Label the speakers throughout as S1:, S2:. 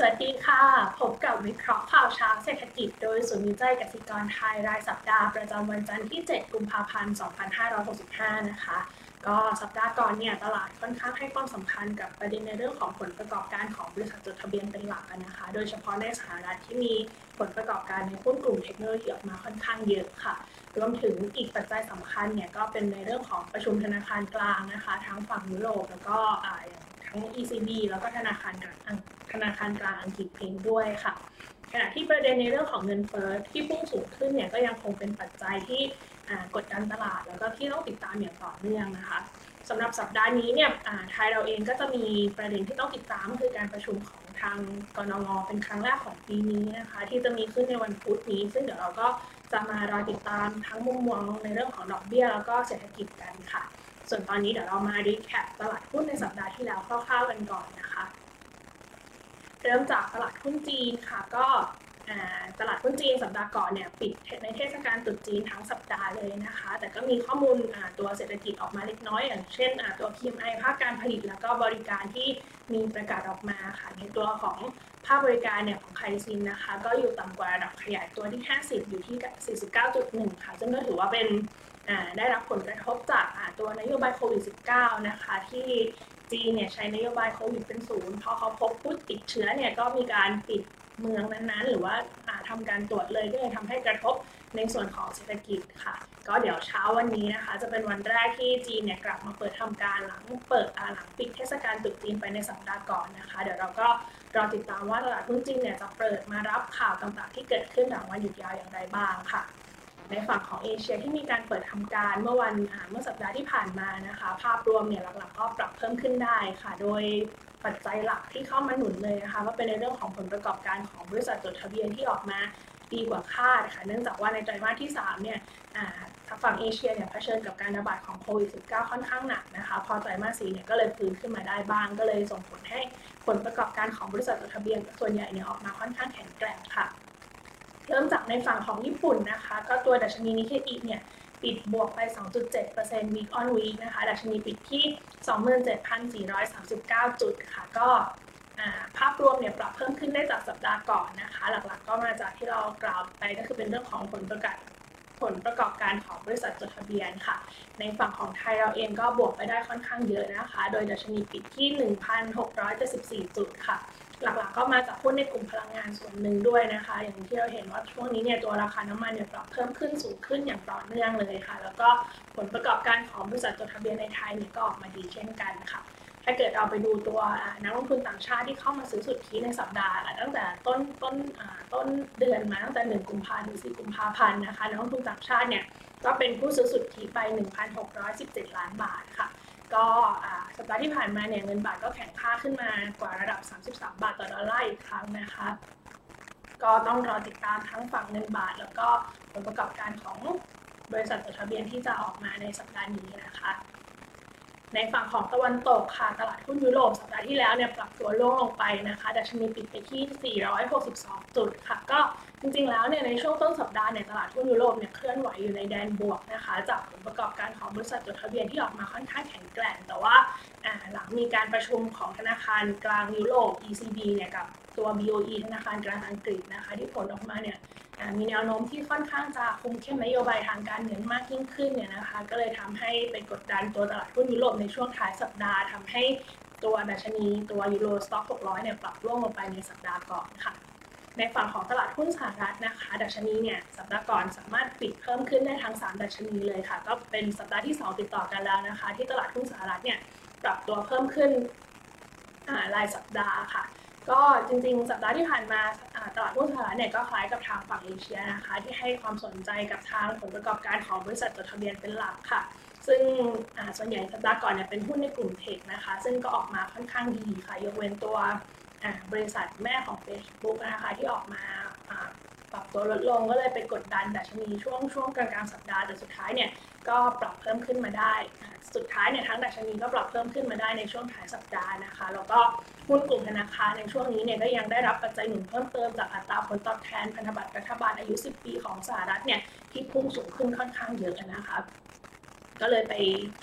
S1: สวัสดีค่ะ พบกับวิเคราะห์ข่าวเช้าเศรษฐกิจ โดยศูนย์วิจัยกสิกรไทยรายสัปดาห์ประจำวันจันทร์ที่ 7 กุมภาพันธ์ 2565 นะคะ ก็สัปดาห์ก่อนเนี่ยตลาดค่อนข้างให้ความสำคัญกับประเด็นในเรื่องของผลประกอบการของบริษัทจดทะเบียนเป็นหลักนะคะ โดยเฉพาะในสหรัฐที่มีผลประกอบการในหุ้นกลุ่มเทคโนโลยีออกมาค่อนข้างเยอะค่ะ รวมถึงอีกปัจจัยสำคัญเนี่ยก็เป็นในเรื่องของประชุมธนาคารกลางนะคะ ทั้งฝั่งยุโรปแล้วก็อย่าง ทั้ง ECB แล้วก็ธนาคารกลางธนาคารกลางอังกฤษเองด้วยค่ะ ขณะที่ประเด็นในเรื่องของเงินเฟ้อที่พุ่งสูงขึ้นเนี่ยก็ยังคงเป็นปัจจัยที่กดดันตลาด แล้วก็ที่ต้องติดตามอย่างต่อเนื่องนะคะสำหรับสัปดาห์นี้เนี่ยไทยเราเองก็จะมีประเด็นที่ต้องติดตามคือการประชุมของทางกรนงเป็นครั้งแรกของปีนี้นะคะที่จะมีขึ้นในวันพุธนี้ ซึ่งเดี๋ยวเราก็จะมารอติดตามทั้งมุมมองในเรื่องของดอกเบี้ยแล้วก็เศรษฐกิจกันค่ะ ส่วนตอนนี้เดี๋ยวเรามาดีแคปตลาดหุ้นในสัปดาห์ที่แล้วคร่าวๆกันก่อนนะคะ เริ่มจากตลาดหุ้นจีนค่ะ ก็ตลาดหุ้นจีนสัปดาห์ก่อนเนี่ยปิดในเทศกาลตรุษจีนทั้งสัปดาห์เลยนะคะ แต่ก็มีข้อมูลตัวเศรษฐกิจออกมาเล็กน้อย อย่างเช่นตัว PMI ภาคการผลิตแล้วก็บริการที่มีประกาศออกมาค่ะในตัวของภาคบริการเนี่ยของไคซินนะคะ ก็อยู่ต่ำกว่าระดับขยายตัวที่ 50 อยู่ที่ 49.1 ค่ะ ซึ่งก็ถือว่าเป็น ได้รับผลกระทบจากตัวนโยบายโควิด -19 นะคะ ที่จีนเนี่ยใช้นโยบายโควิดเป็นศูนย์พอเขาพบผู้ติดเชื้อเนี่ยก็มีการปิดเมืองนั้นๆ หรือว่าทำการตรวจเลยก็เลยทำให้กระทบในส่วนของเศรษฐกิจค่ะ ก็เดี๋ยวเช้าวันนี้นะคะ จะเป็นวันแรกที่จีนเนี่ยกลับมาเปิดทำการหลังเปิดหลังปิดเทศกาลตรุษจีนไปในสัปดาห์ก่อนนะคะ เดี๋ยวเราก็รอติดตามว่าตลาดหุ้นจีนเนี่ยจะเปิดมารับข่าวต่างๆ ที่เกิดขึ้นหลังวันหยุดยาวอย่างไรบ้างค่ะ ในฝั่งของเอเชียที่มีการเปิดทำการเมื่อวันเมื่อสัปดาห์ที่ผ่านมานะคะ ภาพรวมเนี่ยหลักๆ ก็ปรับเพิ่มขึ้นได้ค่ะ โดยปัจจัยหลักที่เข้ามาหนุนเลยนะคะก็เป็นในเรื่องของผลประกอบการของบริษัทจดทะเบียนที่ออกมาดีกว่าคาดค่ะ เนื่องจากว่าในไตรมาสที่3เนี่ยทางฝั่งเอเชียเนี่ยเผชิญกับการระบาดของโควิด -19 ค่อนข้างหนักนะคะ พอไตรมาส4เนี่ยก็เลยฟื้นขึ้นมาได้บ้าง ก็เลยส่งผลให้ผลประกอบการของบริษัทจดทะเบียนส่วนใหญ่เนี่ยออกมาค่อนข้างแข็งแกร่งค่ะ เริ่มจากในฝั่งของญี่ปุ่นนะคะ ก็ตัวดัชนีนิเคอิเนี่ยปิดบวกไป 2.7% week on week นะคะ ดัชนีปิดที่ 27,439 จุดค่ะ ก็ภาพรวมเนี่ยปรับเพิ่มขึ้นได้จากสัปดาห์ก่อนนะคะ หลักๆก็มาจากที่เรากล่าวไปก็คือเป็นเรื่องของผลประกาศผลประกอบการของบริษัทจดทะเบียนค่ะ ในฝั่งของไทยเราเองก็บวกไปได้ค่อนข้างเยอะนะคะ โดยดัชนีปิดที่ 1,674 จุดค่ะ หลักๆ ก็มาจากหุ้นในกลุ่มพลังงานส่วนหนึ่งด้วยนะคะ อย่างที่เราเห็นว่าช่วงนี้เนี่ยตัวราคาน้ำมันเนี่ยปรับเพิ่มขึ้นสูงขึ้นอย่างต่อเนื่องเลยค่ะ แล้วก็ผลประกอบการของบริษัทจดทะเบียนในไทยเนี่ยก็ออกมาดีเช่นกันค่ะถ้าเกิดเราไปดูตัวนักลงทุนต่างชาติที่เข้ามาซื้อสุทธิในสัปดาห์ตั้งแต่ต้นต้นต้นเดือนมาตั้งแต่ 1 กุมภาพันธ์ถึง 4 กุมภาพันธ์นะคะนักลงทุนต่างชาติเนี่ยก็เป็นผู้ซื้อสุทธิไป 1,617 ล้านบาทค่ะ ก็สัปดาห์ที่ผ่านมาเนี่ยเงินบาทก็แข็งค่าขึ้นมากว่าระดับ 33 บาทต่อดอลลาร์อีกครั้งนะคะก็ต้องรอติดตามทั้งฝั่งเงินบาท แล้วก็ผลประกอบการของบริษัทจดทะเบียนที่จะออกมาในสัปดาห์นี้นะคะ ในฝั่งของตะวันตกค่ะตลาดหุ้นยุโรปสัปดาห์ที่แล้วเนี่ยปรับตัวลงลงไปนะคะดัชนีปิดไปที่ 462 จุดค่ะ ก็จริงๆแล้วเนี่ยในช่วงต้นสัปดาห์เนี่ยตลาดหุ้นยุโรปเนี่ยเคลื่อนไหวอยู่ในแดนบวกนะคะ จากผลประกอบการของบริษัทจดทะเบียนที่ออกมาค่อนข้างแข็งแกร่ง แต่ว่าหลังมีการประชุมของธนาคารกลางยุโรป ECB เนี่ยกับตัว BOE ธนาคารกลางอังกฤษนะคะ ที่ผลออกมาเนี่ย มีแนวโน้มที่ค่อนข้างจะคุมเข้มนโยบายทางการเงินมากยิ่งขึ้นเนี่ยนะคะ ก็เลยทำให้ไปกดดันตัวตลาดหุ้นยุโรปในช่วงท้ายสัปดาห์ทำให้ตัวดัชนีตัวยูโรสต็อก600 เนี่ยปรับร่วงลงไปในสัปดาห์ก่อนค่ะ ในฝั่งของตลาดหุ้นสหรัฐนะคะ ดัชนีเนี่ยสัปดาห์ก่อนสามารถปิดเพิ่มขึ้นได้ทั้ง 3 ดัชนีเลยค่ะ ก็เป็นสัปดาห์ที่ 2 ติดต่อกันแล้วนะคะ ที่ตลาดหุ้นสหรัฐเนี่ยปรับตัวเพิ่มขึ้นรายสัปดาห์ค่ะ ก็จริงๆ สัปดาห์ที่ผ่านมาตลาดหุ้นสหรัฐเนี่ยก็คล้ายกับทางฝั่งเอเชียนะคะที่ให้ความสนใจกับทางผลประกอบการของบริษัทจดทะเบียนเป็นหลักค่ะ ซึ่งส่วนใหญ่สัปดาห์ก่อนเนี่ยเป็นหุ้นในกลุ่มเทคนะคะ ซึ่งก็ออกมาค่อนข้างดีค่ะ ยกเว้นตัวบริษัทแม่ของ Facebook นะคะที่ออกมาปรับตัวลดลงก็เลยไปกดดันดัชนีช่วงช่วงกลางกลางสัปดาห์แต่สุดท้ายเนี่ยก็ปรับเพิ่มขึ้นมาได้ สุดท้ายเนี่ยทั้งดัชนีก็ปรับเพิ่มขึ้นมาได้ในช่วงท้ายสัปดาห์นะคะ แล้วก็ หุ้นกลุ่มธนาคารในช่วงนี้เนี่ยก็ยังได้รับปัจจัยหนุนเพิ่มเติมจากอัตราผลตอบแทนพันธบัตรรัฐบาลอายุ 10 ปีของสหรัฐเนี่ยที่พุ่งสูงขึ้นค่อนข้างเยอะนะคะก็เลยไป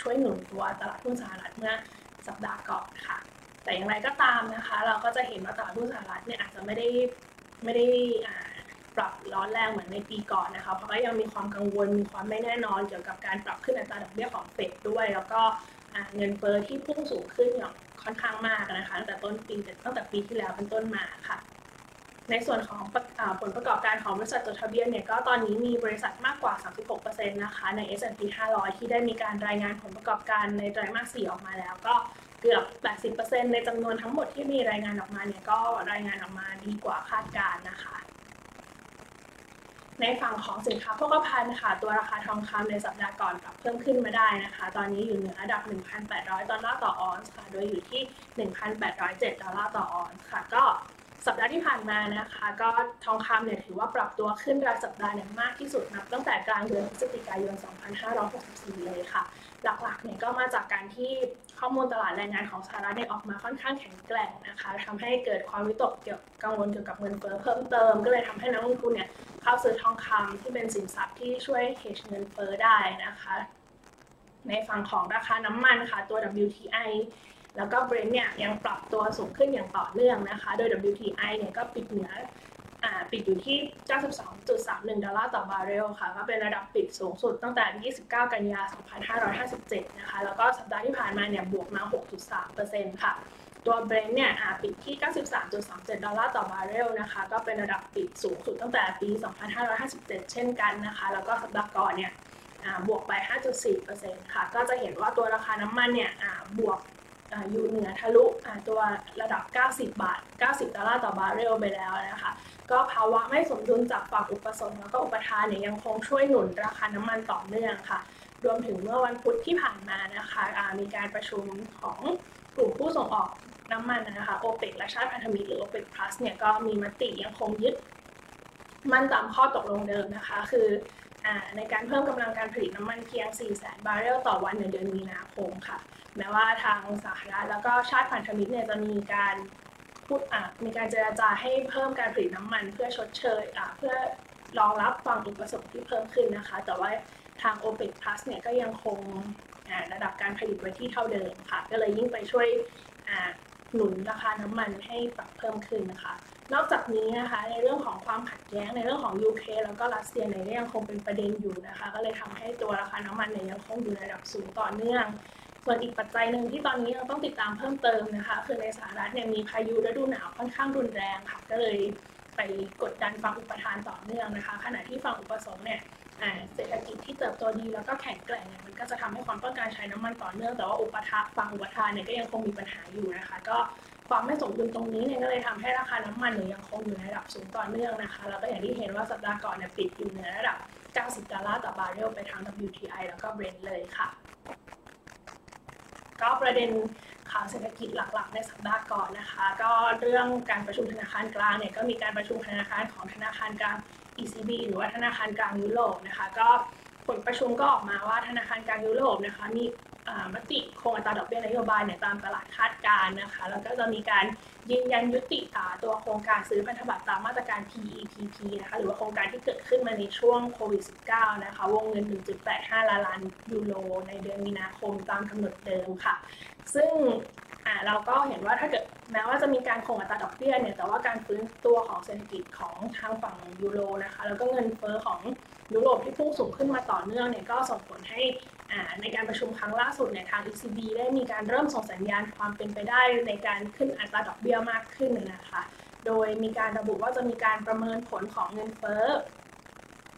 S1: ช่วยหนุนตัวตลาดหุ้นสหรัฐเมื่อสัปดาห์ก่อนค่ะ แต่อย่างไรก็ตามนะคะ เราก็จะเห็นว่าตลาดหุ้นสหรัฐเนี่ยอาจจะไม่ได้ไม่ได้ปรับร้อนแรงเหมือนในปีก่อนนะคะ เพราะก็ยังมีความกังวลมีความไม่แน่นอนเกี่ยวกับการปรับขึ้นอัตราดอกเบี้ยของเฟดด้วย แล้วก็ เงินเฟ้อที่พุ่งสูงขึ้นอย่างค่อนข้างมากนะคะตั้งแต่ต้นปีตั้งแต่ปีที่แล้วเป็นต้นมาค่ะ ในส่วนของผลประกอบการของบริษัทจดทะเบียนเนี่ยก็ตอนนี้มีบริษัทมากกว่า 36%นะคะใน S&P 500 ที่ได้มีการรายงานผลประกอบการในไตรมาส 4 ออกมาแล้ว ก็เกือบ 80%ในจำนวนทั้งหมดที่มีรายงานออกมาเนี่ยก็รายงานออกมาดีกว่าคาดการณ์นะคะ ในฝั่งของสินค้าโภคภัณฑ์ค่ะ ตัวราคาทองคำในสัปดาห์ก่อนปรับเพิ่มขึ้นมาได้นะคะ ตอนนี้อยู่เหนือระดับ 1,800 ดอลลาร์ต่อออนซ์ค่ะ โดยอยู่ที่ 1,807 ดอลลาร์ต่อออนซ์ค่ะ ก็สัปดาห์ที่ผ่านมานะคะ ก็ทองคำเนี่ยถือว่าปรับตัวขึ้นรายสัปดาห์เนี่ยมากที่สุดนับตั้งแต่กลางเดือนพฤศจิกายน 2564 เลยค่ะ หลักๆเนี่ยก็มาจากการที่ข้อมูลตลาดแรงงานของสหรัฐเนี่ยออกมาค่อนข้างแข็งแกร่งนะคะทำให้เกิดความวิตกเกี่ยวกังวลเกี่ยวกับเงินเฟ้อเพิ่มเติม ก็เลยทำให้นักลงทุนเนี่ย เข้าซื้อทองคำที่เป็นสินทรัพย์ที่ช่วยเฮชเงินเฟ้อได้นะคะ ในฝั่งของราคาน้ำมันค่ะตัว WTI แล้วก็ Brent เนี่ยยังปรับตัวสูงขึ้นอย่างต่อเนื่องนะคะ โดย WTI เนี่ยก็ปิดเหนือปิดอยู่ที่ 92.31 ดอลลาร์ต่อบาร์เรลค่ะ ก็เป็นระดับปิดสูงสุดตั้งแต่ 29 กันยา 2557 นะคะ แล้วก็สัปดาห์ที่ผ่านมาเนี่ยบวกมา 6.3%ค่ะ ตัว Brent เนี่ยปิดที่ 93.37ดอลลาร์ต่อบาร์เรลนะคะ ก็เป็นระดับปิดสูงสุดตั้งแต่ปี 2557 เช่นกันนะคะ แล้วก็สัปดาห์ก่อนเนี่ยบวกไป 5.4%ค่ะ ก็จะเห็นว่าตัวราคาน้ำมันเนี่ยบวกอยู่เหนือทะลุตัวระดับ 90 บาท 90 ดอลลาร์ต่อบาร์เรลไปแล้วนะคะ ก็ภาวะไม่สมดุลจากฝั่งอุปสงค์แล้วก็อุปทานเนี่ยยังคงช่วยหนุนราคาน้ำมันต่อเนื่องค่ะ รวมถึงเมื่อวันพุธที่ผ่านมานะคะ มีการประชุมของ กลุ่มผู้ส่งออกน้ำมันนะคะโอเปกและชาติพันธมิตรหรือโอเปกพลัสเนี่ยก็มีมติยังคงยึดมั่นตามข้อตกลงเดิมนะคะ คือในการเพิ่มกำลังการผลิตน้ำมันเพียง 4 0 0 0 0 0 บาร์เรลต่อวันในเดือนมีนาคมค่ะ แม้ว่าทางสหรัฐแล้วก็ชาติพันธมิตรเนี่ยจะมีการพูดอะมีการเจราจาให้เพิ่มการผลิตน้ำมันเพื่อชดเชยอะเพื่อรองรับความอุปสงค์ที่เพิ่มขึ้นนะคะ แต่ว่าทาง OPEC Plus เนี่ยก็ยังคง ระดับการผลิตไว้ที่เท่าเดิมค่ะ ก็เลยยิ่งไปช่วยหนุนราคาน้ำมันให้ปรับเพิ่มขึ้นนะคะ นอกจากนี้นะคะในเรื่องของความขัดแย้งในเรื่องของยูเครนแล้วก็รัสเซียเนี่ยยังคงเป็นประเด็นอยู่นะคะ ก็เลยทำให้ตัวราคาน้ำมันเนี่ยยังคงอยู่ในระดับสูงต่อเนื่อง ส่วนอีกปัจจัยหนึ่งที่ตอนนี้เราต้องติดตามเพิ่มเติมนะคะ คือในสหรัฐเนี่ยมีพายุฤดูหนาวค่อนข้างรุนแรงค่ะ ก็เลยไปกดดันฝั่งอุปทานต่อเนื่องนะคะ ขณะที่ฝั่งอุปสงค์เนี่ย เศรษฐกิจที่เติบโตดีแล้วก็แข็งแกร่งเนี่ยมันก็จะทำให้ความต้องการใช้น้ำมันต่อเนื่อง แต่ว่าอุปทานฝั่งอุปทานเนี่ยก็ยังคงมีปัญหาอยู่นะคะ ก็ความไม่สมดุลตรงนี้เนี่ยก็เลยทำให้ราคาน้ำมันเนี่ยยังคงอยู่ในระดับสูงต่อเนื่องนะคะ แล้วก็อย่างที่เห็นว่าสัปดาห์ก่อนเนี่ยปิดอยู่ในระดับ 90 ดอลลาร์ต่อบาร์เรลไปทาง WTI แล้วก็ Brent เลยค่ะ ก็ประเด็นข่าวเศรษฐกิจหลักๆ ในสัปดาห์ก่อนนะคะ ก็เรื่องการประชุมธนาคารกลางเนี่ยก็มีการประชุมธนาคารของธนาคารกลาง ECB หรือว่าธนาคารกลางยุโรปนะคะ ก็ผลประชุมก็ออกมาว่าธนาคารกลางยุโรปนะคะ มีมติคงอัตราดอกเบี้ยนโยบายเนี่ยตามตลาดคาดการนะคะ แล้วก็จะมีการยืนยันยุติตัวโครงการซื้อพันธบัตรตามมาตรการ PEPP นะคะหรือว่าโครงการที่เกิดขึ้นมาในช่วงโควิด -19 นะคะ วงเงิน 1.85 ล้านล้านยูโรในเดือนมีนาคมตามกำหนดเดิมค่ะ ซึ่ง เราก็เห็นว่าถ้าเกิดแม้ว่าจะมีการคงอัตราดอกเบี้ยเนี่ยแต่ว่าการฟื้นตัวของเศรษฐกิจของทางฝั่งยูโรนะคะแล้วก็เงินเฟ้อของยุโรปที่พุ่งสูงขึ้นมาต่อเนื่องเนี่ยก็ส่งผลให้ในการประชุมครั้งล่าสุดเนี่ยทาง ECB ได้มีการเริ่มส่งสัญญาณความเป็นไปได้ในการขึ้นอัตราดอกเบี้ยมากขึ้นนะคะ โดยมีการระบุว่าจะมีการประเมินผลของเงินเฟ้อ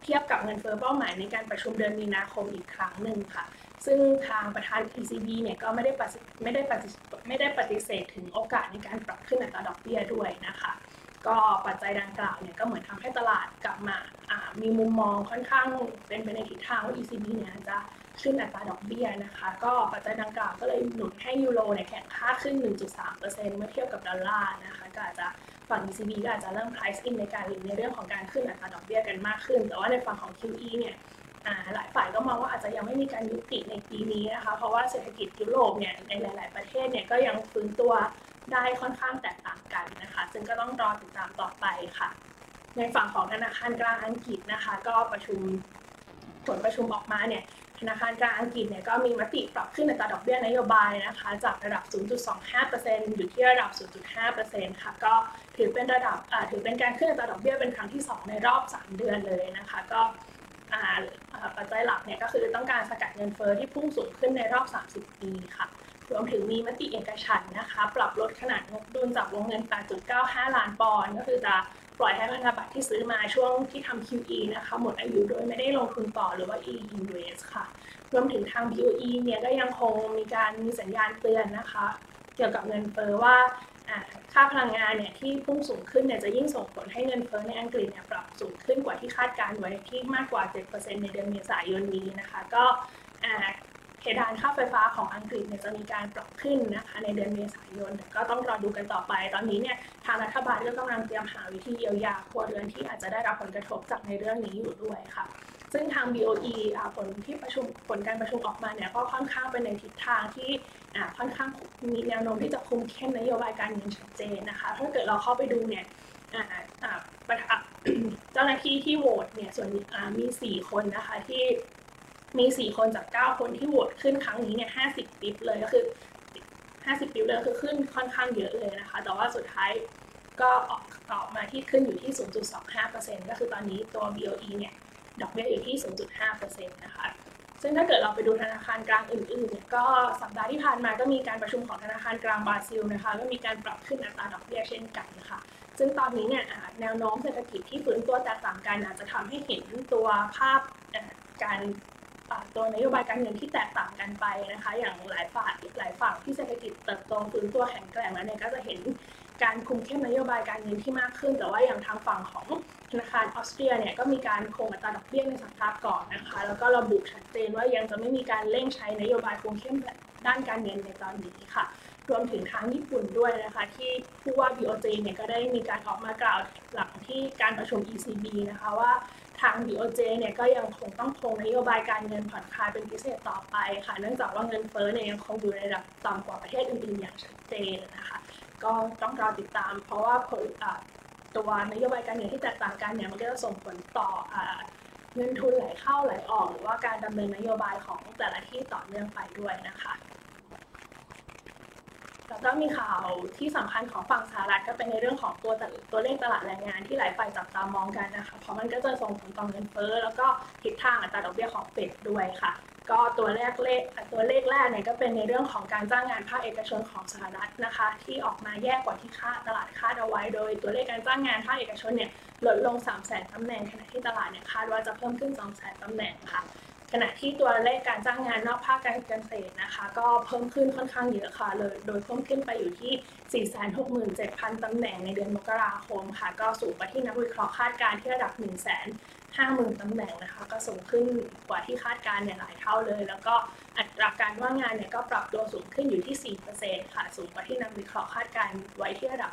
S1: เทียบกับเงินเฟ้อเป้าหมายในการประชุมเดือนมีนาคมอีกครั้งหนึ่งค่ะ ซึ่งทางประธาน ECB เนี่ยก็ไม่ได้ไม่ได้ปฏิไม่ได้ปฏิเสธถึงโอกาสในการปรับขึ้นอัตราดอกเบี้ยด้วยนะคะ ก็ปัจจัยดังกล่าวเนี่ยก็เหมือนทำให้ตลาดกลับมามีมุมมองค่อนข้างเป็นไปในทิศทางว่า ECB เนี่ยจะขึ้นอัตราดอกเบี้ยนะคะ ก็ปัจจัยดังกล่าวก็เลยหนุนให้ยูโรเนี่ยแข็งค่าขึ้น 1.3%เมื่อเทียบกับดอลลาร์นะคะก็อาจจะฝั่ง ECB ก็อาจจะเริ่ม price in ในการในเรื่องของการขึ้นอัตราดอกเบี้ยกันมากขึ้น แต่ว่าในฝั่งของ QE เนี่ย หลายฝ่ายก็มองว่าอาจจะยังไม่มีการยุติในปีนี้นะคะ เพราะว่าเศรษฐกิจยุโรปเนี่ยในหลาย ๆ ประเทศเนี่ยก็ยังฟื้นตัวได้ค่อนข้างแตกต่างกันนะคะซึ่งก็ต้องรอติดตามต่อไปค่ะ ในฝั่งของธนาคารกลางอังกฤษนะคะ ก็ประชุมผลประชุมออกมาเนี่ยธนาคารกลางอังกฤษเนี่ยก็มีมติปรับขึ้นอัตราดอกเบี้ยนโยบายนะคะ จากระดับ 0.25%อยู่ที่ระดับ 0.5%ค่ะ ก็ถือเป็นระดับถือเป็นการขึ้นอัตราดอกเบี้ยเป็นครั้งที่ 2 ในรอบ 3 เดือนเลยนะคะ ก็ ปัจจัยหลักเนี่ยก็คือต้องการสกัดเงินเฟอ้อที่พุ่งสูงขึ้นในรอบ 30 ปีค่ะรวมถึงมีมติเอกฉันนะคะ ปรับลดขนาดงบดุลจากวงเงิน 8.95 ล้านปอนด์ก็คือจะปล่อยให้พันธบัตรที่ซื้อมาช่วงที่ทำ QE นะคะ หมดอายุโดยไม่ได้ลงทุนต่อหรือว่า e-invest ค่ะ รวมถึงทาง BOE เนี่ยก็ยังคงมีการมีสัญญาณเตือนนะคะ เกี่ยวกับเงินเฟ้อว่า ค่าพลังงานเนี่ยที่พุ่งสูงขึ้นเนี่ยจะยิ่งส่งผลให้เงินเฟ้อในอังกฤษเนี่ยปรับสูงขึ้นกว่าที่คาดการไว้ที่มากกว่า 7%ในเดือนเมษายนนี้นะคะ ก็เพดานค่าไฟฟ้าของอังกฤษเนี่ยจะมีการปรับขึ้นนะคะในเดือนเมษายนก็ต้องรอดูกันต่อไป ตอนนี้เนี่ยทางรัฐบาลก็กำลังเตรียมหาวิธีเยียวยาครัวเรือนที่อาจจะได้รับผลกระทบจากในเรื่องนี้อยู่ด้วยค่ะ ซึ่งทาง BOE ผลที่ประชุมผลการประชุมออกมาเนี่ยก็ค่อนข้างเป็นในทิศทางที่ ค่อนข้างมีแนวโน้มที่จะคุมเข้มนโยบายการเงินชัดเจนนะคะถ้าเกิดเราเข้าไปดูเนี่ยเจ้าหน้าที่ที่โหวตเนี่ยส่วนมี 4 คนนะคะที่มี 4 คนจาก 9 คนที่โหวตขึ้นครั้งนี้เนี่ย50ปิ๊บเลยก็คือ 50ปิ๊บเลยคือขึ้นค่อนข้างเยอะเลยนะคะ แต่ว่าสุดท้ายก็ออกออกมาที่ขึ้นอยู่ที่ 0.25%ก็คือตอนนี้ตัว BOE เนี่ยดอกเบี้ยอยู่ที่ 0.5%นะคะ ซึ่งถ้าเกิดเราไปดูธนาคารกลางอื่นๆเนี่ยก็สัปดาห์ที่ผ่านมาก็มีการประชุมของธนาคารกลางบราซิลนะคะก็มีการปรับขึ้นอัตราดอกเบี้ยเช่นกันนะคะซึ่งตอนนี้เนี่ยแนวโน้มเศรษฐกิจที่ฟื้นตัวแตกต่างกันอาจจะทำให้เห็นตัวภาพการตัวนโยบายการเงินที่แตกต่างกันไปนะคะ อย่างหลายฝ่ายหลายฝั่งที่เศรษฐกิจเติบโตฟื้นตัวแข็งแกร่งแล้วเนี่ยก็จะเห็น การคุมเข้มนโยบายการเงินที่มากขึ้น แต่ว่าอย่างทางฝั่งของธนาคารออสเตรียเนี่ยก็มีการคงอัตราดอกเบี้ยในสัปดาห์ก่อนนะคะ แล้วก็ระบุชัดเจนว่ายังจะไม่มีการเร่งใช้นโยบายคุมเข้มด้านการเงินในตอนนี้ค่ะ รวมถึงทางญี่ปุ่นด้วยนะคะ ที่ผู้ว่า BOJ เนี่ยก็ได้มีการออกมากล่าวหลังที่การประชุม ECB นะคะว่าทาง BOJ เนี่ยก็ยังคงต้องคงนโยบายการเงินผ่อนคลายเป็นพิเศษต่อไปค่ะ เนื่องจากว่าเงินเฟ้อเนี่ยยังคงอยู่ในระดับต่ำกว่าประเทศอื่นๆอย่างชัดเจนนะคะ ก็ต้องรอติดตาม เพราะว่าผลตัวนโยบายการเงินที่แตกต่างกันเนี่ยมันก็จะส่งผลต่อเงินทุนไหลเข้าไหลออก หรือว่าการดำเนินนโยบายของแต่ละที่ต่อเนื่องไปด้วยนะคะ แล้วก็มีข่าวที่สำคัญของฝั่งสหรัฐก็เป็นในเรื่องของตัวตัวเลขตลาดแรงงานที่หลายฝ่ายจับตามองกันนะคะ เพราะมันก็จะส่งผลต่อเงินเฟ้อแล้วก็ทิศทางอัตราดอกเบี้ยของเฟดด้วยค่ะ ก็ตัวเลขเลขตัวเลขแรกเนี่ยก็เป็นในเรื่องของการจ้างงานภาคเอกชนของสหรัฐนะคะ ที่ออกมาแย่กว่าที่คาดตลาดคาดเอาไว้ โดยตัวเลขการจ้างงานภาคเอกชนเนี่ยลดลง3 0 0 0 0 0ตำแหน่งขณะที่ตลาดเนี่ยคาดว่าจะเพิ่มขึ้น2 0 0 0 0 0ตำแหน่งค่ะ ขณะที่ตัวเลขการจ้างงานนอกภาคการเกษตรนะคะ ก็เพิ่มขึ้นค่อนข้างเยอะค่ะเลยโดยเพิ่มขึ้นไปอยู่ที่ 467,000 ตำแหน่งในเดือนมกราคมค่ะ ก็สูงกว่าที่นักวิเคราะห์คาดการณ์ที่ระดับ 1 0 0 0 0 0ตำแหน่งนะคะก็สูงขึ้นกว่าที่คาดการเนี่ยหลายเท่าเลย แล้วก็อัตราการว่างงานเนี่ยก็ปรับตัวสูงขึ้นอยู่ที่ 4%ค่ะ สูงกว่าที่นักวิเคราะห์คาดการณ์ไว้ที่ระดับ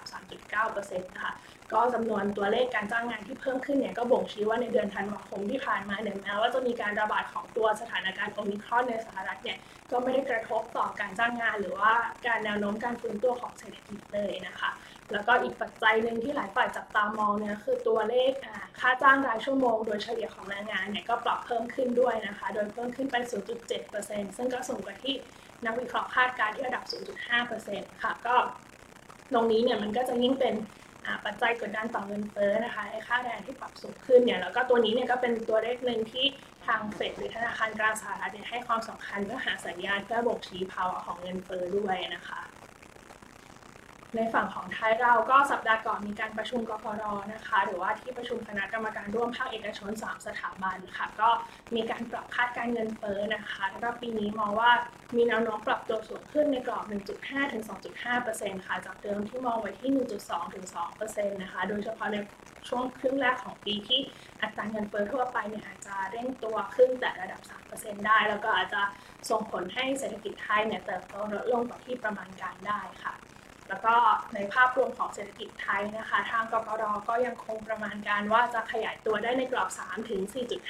S1: 3.9%ค่ะก็จำนวนตัวเลขการจ้างงานที่เพิ่มขึ้นเนี่ยก็บ่งชี้ว่าในเดือนธันวาคมที่ผ่านมาเนี่ยแม้ว่าจะมีการระบาดของตัวสถานการณ์โอมิครอนในสหรัฐเนี่ยก็ไม่ได้กระทบต่อการจ้างงาน หรือว่าการแนวโน้มการฟื้นตัวของเศรษฐกิจเลยนะคะ แล้วก็อีกปัจจัยหนึ่งที่หลายฝ่ายจับตามองเนี่ยคือตัวเลขค่าจ้างรายชั่วโมง โดยเฉลี่ยของแรงงานเนี่ยก็ปรับเพิ่มขึ้นด้วยนะคะ โดยเพิ่มขึ้นไป 0.7%ซึ่งก็สูงกว่าที่นักวิเคราะห์คาดการที่ระดับ 0.5%ค่ะ ก็ตรงนี้เนี่ยมันก็จะยิ่งเป็นปัจจัยกดดันต่อเงินเฟ้อนะคะไอ้ค่าแรงที่ปรับสูงขึ้นเนี่ย แล้วก็ตัวนี้เนี่ยก็เป็นตัวเลขหนึ่งที่ทางเฟดหรือธนาคารกลางสหรัฐเนี่ยให้ความสำคัญเพื่อหาสัญญาณเพื่อบ่งชี้ภาวะของเงินเฟ้อด้วยนะคะ ในฝั่งของไทยเราก็สัปดาห์ก่อนมีการประชุมกพรนะคะ หรือว่าที่ประชุมคณะกรรมการร่วมภาคเอกชน 3 สถาบันค่ะ ก็มีการปรับคาดการเงินเฟ้อนะคะแล้วก็ปีนี้มองว่ามีแนวโน้มปรับตัวสูงขึ้นในกรอบ 1.5 ถึง 2.5%ค่ะจากเดิมที่มองไว้ที่ 1.2 ถึง 2%นะคะ โดยเฉพาะในช่วงครึ่งแรกของปีที่อัตราเงินเฟ้อทั่วไปเนี่ยอาจจะเร่งตัวขึ้นแต่ระดับ 3%ได้ แล้วก็อาจจะส่งผลให้เศรษฐกิจไทยเนี่ยเติบโตลดลงกว่าที่ประมาณการได้ค่ะ แล้วก็ในภาพรวมของเศรษฐกิจไทยนะคะ ทางกกรก็ยังคงประมาณการว่าจะขยายตัวได้ในกรอบ 3 ถึง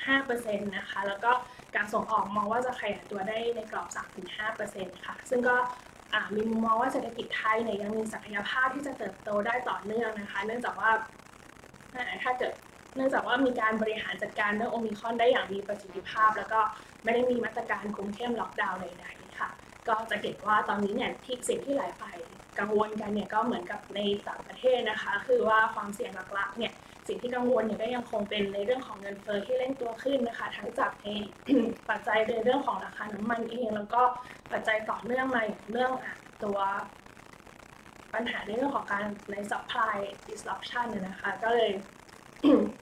S1: 4.5%นะคะ แล้วก็การส่งออกมองว่าจะขยายตัวได้ในกรอบ3-5%ค่ะ ซึ่งก็มีมุมมองว่าเศรษฐกิจไทยเนี่ยยังมีศักยภาพที่จะเติบโตได้ต่อเนื่องนะคะ เนื่องจากว่าถ้าเกิดเนื่องจากว่ามีการบริหารจัดการเรื่องโอมิคอนได้อย่างมีประสิทธิภาพ แล้วก็ไม่ได้มีมาตรการคุมเข้มล็อกดาวน์ใดๆค่ะ ก็จะเห็นว่าตอนนี้เนี่ยที่สิ่งที่หลายฝ่าย กังวลกันเนี่ยก็เหมือนกับในต่างประเทศนะคะ คือว่าความเสี่ยงหลักๆเนี่ยสิ่งที่กังวลเนี่ยก็ยังคงเป็นในเรื่องของเงินเฟ้อที่เร่งตัวขึ้นนะคะ ทั้งจากในปัจจัยในเรื่องของราคาน้ำมันเองแล้วก็ปัจจัยต่อเนื่องมาอย่างเรื่องตัวปัญหาในเรื่องของการใน supply disruption นะคะ ก็เลย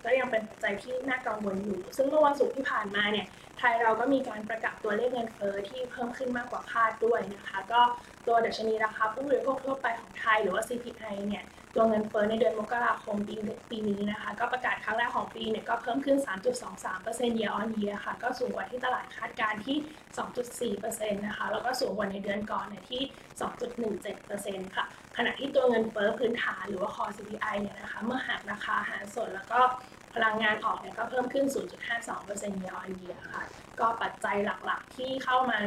S1: ก็ยังเป็นปัจจัยที่น่ากังวลอยู่ ซึ่งเมื่อวันศุกร์ที่ผ่านมาเนี่ย ทยเราก็มีการประกาศตัวเลขเงินเฟ้อที่เพิ่มขึ้นมากกว่าคาดด้วยนะคะ ก็ตัวดัชนีราคาผู้บริโภคทั่วไปของไทยหรือว่า CPI เนี่ยตัวเงินเฟ้อในเดือนมกราคมปีปีนี้นะคะ ก็ประกาศครั้งแรกของปีเนี่ยก็เพิ่มขึ้น 3.23% year on year ค่ะ ก็สูงกว่าที่ตลาดคาดการที่ 2.4%นะคะ แล้วก็สูงกว่าในเดือนก่อนเนี่ยที่ 2.17%ค่ะ ขณะที่ตัวเงินเฟ้อพื้นฐานหรือว่า core CPI เนี่ยนะคะ เมื่อหักราคาอาหารสดแล้วก็ พลังงานออกเนี่ยก็เพิ่มขึ้น 0.52% year on year ค่ะ ก็ปัจจัยหลักๆที่เข้ามา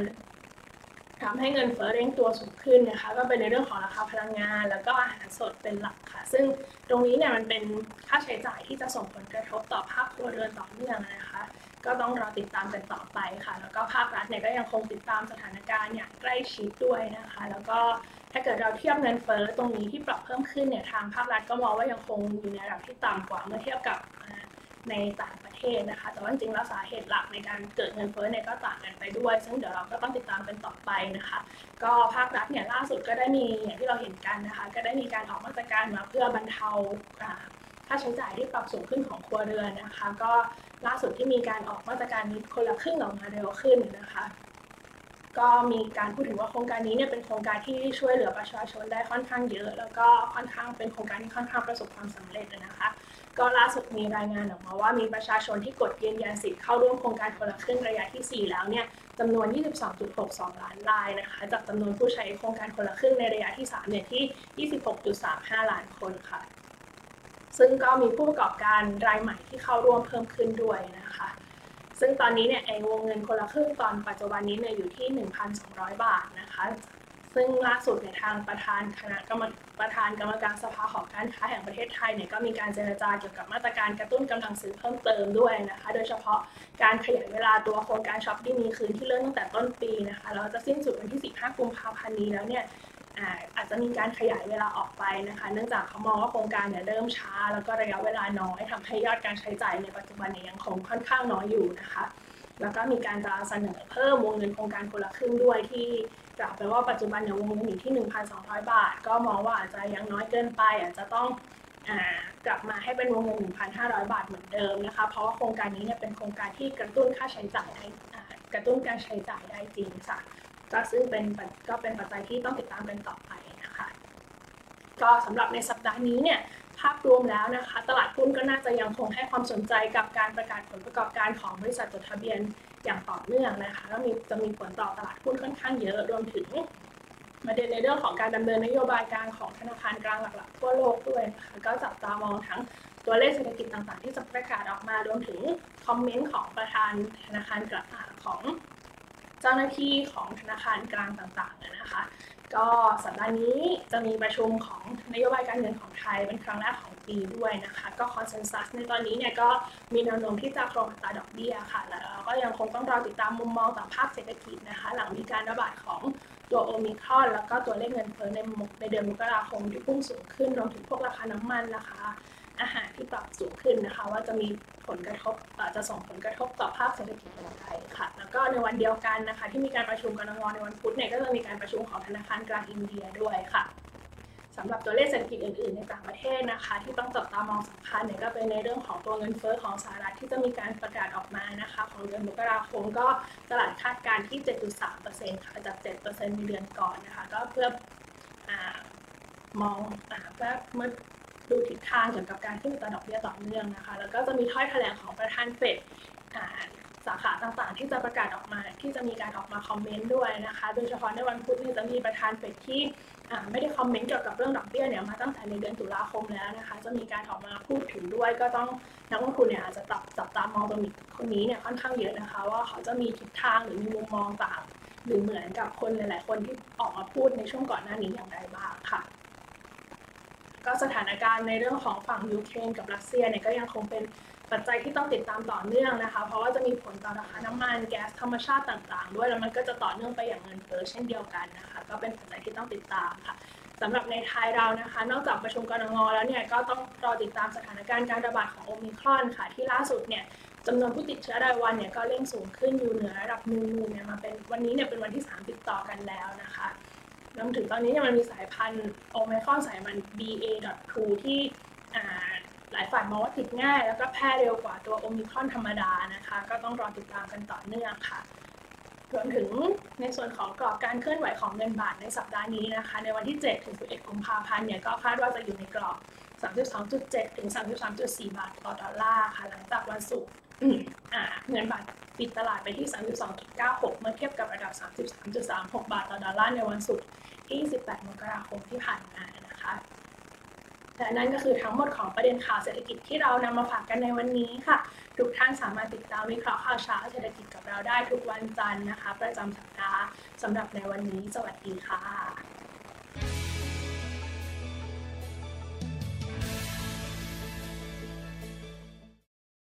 S1: ทำให้เงินเฟ้อเร่งตัวสูงขึ้นนะคะ ก็เป็นในเรื่องของราคาพลังงาน แล้วก็อาหารสดเป็นหลักค่ะ ซึ่งตรงนี้เนี่ยมันเป็นค่าใช้จ่ายที่จะส่งผลกระทบต่อภาคครัวเรือนต่อเนื่องนะคะ ก็ต้องรอติดตามกันต่อไปค่ะ แล้วก็ภาครัฐเนี่ยก็ยังคงติดตามสถานการณ์อย่างใกล้ชิดด้วยนะคะ แล้วก็ ถ้าเกิดเราเทียบเงินเฟ้อตรงนี้ที่ปรับเพิ่มขึ้นเนี่ยทางภาครัฐก็มองว่ายังคงอยู่ในระดับที่ต่ำกว่าเมื่อเทียบกับในต่างประเทศนะคะ แต่ว่าจริงแล้วสาเหตุหลักในการเกิดเงินเฟ้อเนี่ยก็ต่างกันไปด้วย ซึ่งเดี๋ยวเราก็ต้องติดตามกันต่อไปนะคะ ก็ภาครัฐเนี่ยล่าสุดก็ได้มีอย่างที่เราเห็นกันนะคะ ก็ได้มีการออกมาตรการมาเพื่อบรรเทาค่าใช้จ่ายที่ปรับสูงขึ้นของครัวเรือนนะคะ ก็ล่าสุดที่มีการออกมาตรการนี้คนละครึ่งออกมาเร็วขึ้นนะคะ ก็มีการพูดถึงว่าโครงการนี้เนี่ยเป็นโครงการที่ช่วยเหลือประชาชนได้ค่อนข้างเยอะ แล้วก็ค่อนข้างเป็นโครงการที่ค่อนข้างประสบความสำเร็จนะคะ ก็ล่าสุดมีรายงานออกมาว่ามีประชาชนที่กดยืนยันสิทธิ์เข้าร่วมโครงการคนละครึ่งระยะที่ 4 แล้วเนี่ยจำนวน 22.62 ล้านรายนะคะจากจำนวนผู้ใช้โครงการคนละครึ่งในระยะที่ 3 เนี่ยที่ 26.35 ล้านคนค่ะ ซึ่งก็มีผู้ประกอบการรายใหม่ที่เข้าร่วมเพิ่มขึ้นด้วยนะคะ ซึ่งตอนนี้เนี่ยไอ้วงเงินคนละครึ่งตอนปัจจุบันนี้เนี่ยอยู่ที่ 1,200 บาทนะคะ ซึ่งล่าสุดในทางประธานคณะกรรมประธานกรรมการสภาหอการค้าแห่งประเทศไทยเนี่ยก็มีการเจรจาเกี่ยวกับมาตรการกระตุ้นกำลังซื้อเพิ่มเติมด้วยนะคะ โดยเฉพาะการขยายเวลาตัวโครงการช็อปที่มีคืนที่เริ่มตั้งแต่ต้นปีนะคะแล้วจะสิ้นสุดวันที่ 15 กุมภาพันธ์นี้แล้วเนี่ย อาจจะมีการขยายเวลาออกไปนะคะ เนื่องจากเขามองว่าโครงการเนี่ยเริ่มช้า แล้วก็ระยะเวลาน้อยทำให้ยอดการใช้จ่ายในปัจจุบันเนี่ยยังคงค่อนข้างน้อยอยู่นะคะ แล้วก็มีการจะเสนอเพิ่มวงเงินโครงการคนละครึ่งด้วยที่กล่าวไปว่าปัจจุบันเนี่ยวงเงินอยู่ที่ 1,200 บาท ก็มองว่าอาจจะยังน้อยเกินไป อาจจะต้องกลับมาให้เป็นวงเงิน 1,500 บาทเหมือนเดิมนะคะ เพราะว่าโครงการนี้เนี่ยเป็นโครงการที่กระตุ้นค่าใช้จ่ายได้กระตุ้นการใช้จ่ายได้จริงค่ะ ก็ซึ่งเป็นก็เป็นปัจจัยที่ต้องติดตามกันต่อไปนะคะ ก็สำหรับในสัปดาห์นี้เนี่ยภาพรวมแล้วนะคะ ตลาดหุ้นก็น่าจะยังคงให้ความสนใจกับการประกาศผลประกอบการของบริษัทจดทะเบียนอย่างต่อเนื่องนะคะแล้วมีจะมีผลต่อตลาดหุ้นค่อนข้างเยอะรวมถึงประเด็นในเรื่องของการดำเนินนโยบายการของธนาคารกลางหลักๆทั่วโลกด้วยนะคะก็จับตามองทั้งตัวเลขเศรษฐกิจต่างๆ ที่จะประกาศออกมารวมถึงคอมเมนต์ของประธานธนาคารกลางของ จ้าหน้าที่ของธนาคารกลางต่างๆนะคะ ก็สัปดาห์นี้จะมีประชุมของนโยบายการเงินของไทยเป็นครั้งแรกของปีด้วยนะคะ ก็คอนเซนแซสในตอนนี้เนี่ยก็มีแนวโน้มที่จะคงอัตราดอกเบี้ยค่ะ แล้วก็ยังคงต้องรอติดตามมุมมองต่อภาพเศรษฐกิจนะคะ หลังมีการระบาดของตัวโอมิครอนแล้วก็ตัวเลขเงินเฟ้อในในเดือนมกราคมที่พุ่งสูงขึ้นรวมถึงพวกราคาน้ำมันนะคะ อาหารที่ปรับสูงขึ้นนะคะ ว่าจะมีผลกระทบจะส่งผลกระทบต่อภาพเศรษฐกิจอย่างไรค่ะ แล้วก็ในวันเดียวกันนะคะ ที่มีการประชุมกันงในวันพุธเนี่ยก็จะมีการประชุมของธนาคารกลางอินเดียด้วยค่ะสำหรับตัวเลขเศรษฐกิจอื่นๆในต่างประเทศนะคะ ที่ต้องจับตามองสำคัญเนี่ยก็เป็นในเรื่องของตัวเงินเฟ้อของสหรัฐที่จะมีการประกาศออกมานะคะ ของเดือนมกราคมก็ตลาดคาดการณ์ที่ 7.3%ค่ะจาก 7%ในเดือนก่อนนะคะ ก็เพื่ออมองเพื่อเมื่อ ดูทิศทางเกี่ยวกับการขึ้นอัตราดอกเบี้ยต่อเนื่องนะคะ แล้วก็จะมีถ้อยแถลงของประธานเฟดสาขาต่างๆ ที่จะประกาศออกมาที่จะมีการออกมาคอมเมนต์ด้วยนะคะ โดยเฉพาะในวันพุธนี่จะมีประธานเฟดที่ไม่ได้คอมเมนต์เกี่ยวกับเรื่องดอกเบี้ยเนี่ยมาตั้งแต่ในเดือนตุลาคมแล้วนะคะ จะมีการออกมาพูดถึงด้วย ก็ต้องนักลงทุนเนี่ยอาจจะจับจับตามองตรงนี้คนนี้เนี่ยค่อนข้างเยอะนะคะ ว่าเขาจะมีทิศทางหรือมีมุมมองต่างหรือเหมือนกับคนหลาย ๆ คนที่ออกมาพูดในช่วงก่อนหน้านี้อย่างไรบ้างค่ะ ก็สถานการณ์ในเรื่องของฝั่งยูเครนกับรัสเซียเนี่ยก็ยังคงเป็นปัจจัยที่ต้องติดตามต่อเนื่องนะคะ เพราะว่าจะมีผลต่อราคาน้ำมันแก๊สธรรมชาติต่างๆ ด้วยแล้วมันก็จะต่อเนื่องไปอย่างเงินเฟ้อเช่นเดียวกันนะคะ ก็เป็นปัจจัยที่ต้องติดตามค่ะสำหรับในไทยเรานะคะ นอกจากประชุมกรงงแล้วเนี่ยก็ต้องรอติดตามสถานการณ์การระบาดของโอมิครอนค่ะ ที่ล่าสุดเนี่ยจำนวนผู้ติดเชื้อรายวันเนี่ยก็เร่งสูงขึ้นอยู่เหนือระดับหนึ่งหมื่นเนี่ยมาเป็นวันนี้เนี่ยเป็นวันที่3ติดต่อกันแล้วนะคะ รวมถึงตอนนี้เนี่ยมันมีสายพันธุ์โอมิครอนสายพันธุ์ BA.2 ที่หลายฝ่ายมองว่าติดง่าย แล้วก็แพร่เร็วกว่าตัวโอมิครอนธรรมดานะคะ ก็ต้องรอติดตามกันต่อเนื่องค่ะรวมถึงในส่วนของกรอบการเคลื่อนไหวของเงินบาทในสัปดาห์นี้นะคะ ในวันที่ 7 ถึง 11 กุมภาพันธ์เนี่ยก็คาดว่าจะอยู่ในกรอบ 32.7 ถึง 33.4 บาทต่อดอลลาร์ค่ะ หลังจากวันศุกร์ เงินบาทปิดตลาดไปที่ 32.96 เมื่อเทียบกับระดับ 33.36 บาทต่อดอลลาร์ในวันศุกร์ที่ 28 มกราคมที่ผ่านมานะคะและนั่นก็คือทั้งหมดของประเด็นข่าวเศรษฐกิจที่เรานำมาฝากกันในวันนี้ค่ะ ทุกท่านสามารถติดตามวิเคราะห์ข่าวเช้าเศรษฐกิจกับเราได้ทุกวันจันทร์นะคะ ประจำสัปดาห์สำหรับในวันนี้ สวัสดีค่ะ